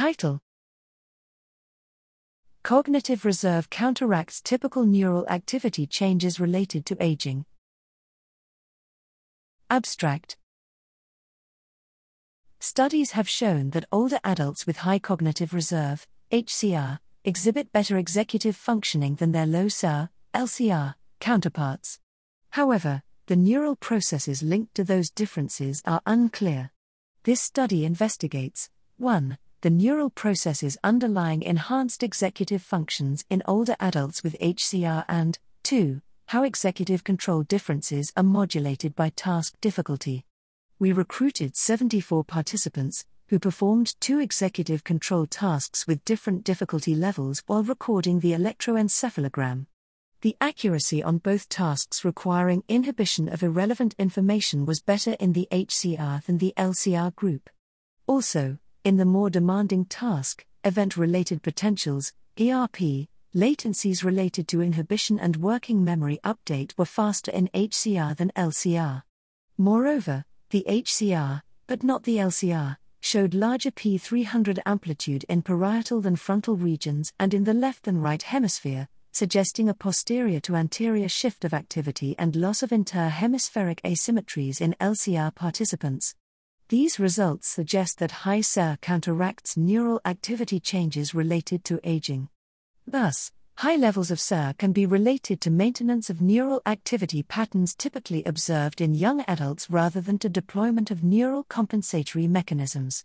Title Cognitive reserve counteracts typical neural activity changes related to aging. Abstract Studies have shown that older adults with high cognitive reserve, HCR, exhibit better executive functioning than their low CR, LCR, counterparts. However, the neural processes linked to those differences are unclear. This study investigates 1 the neural processes underlying enhanced executive functions in older adults with HCR, and 2. How executive control differences are modulated by task difficulty. We recruited 74 participants, who performed two executive control tasks with different difficulty levels while recording the electroencephalogram. The accuracy on both tasks requiring inhibition of irrelevant information was better in the HCR than the LCR group. Also, in the more demanding task, event related potentials, ERP, latencies related to inhibition and working memory update were faster in HCR than LCR. Moreover, the HCR, but not the LCR, showed larger P300 amplitude in parietal than frontal regions and in the left than right hemisphere, suggesting a posterior to anterior shift of activity and loss of interhemispheric asymmetries in LCR participants. These results suggest that high CR counteracts neural activity changes related to aging. Thus, high levels of CR can be related to maintenance of neural activity patterns typically observed in young adults rather than to deployment of neural compensatory mechanisms.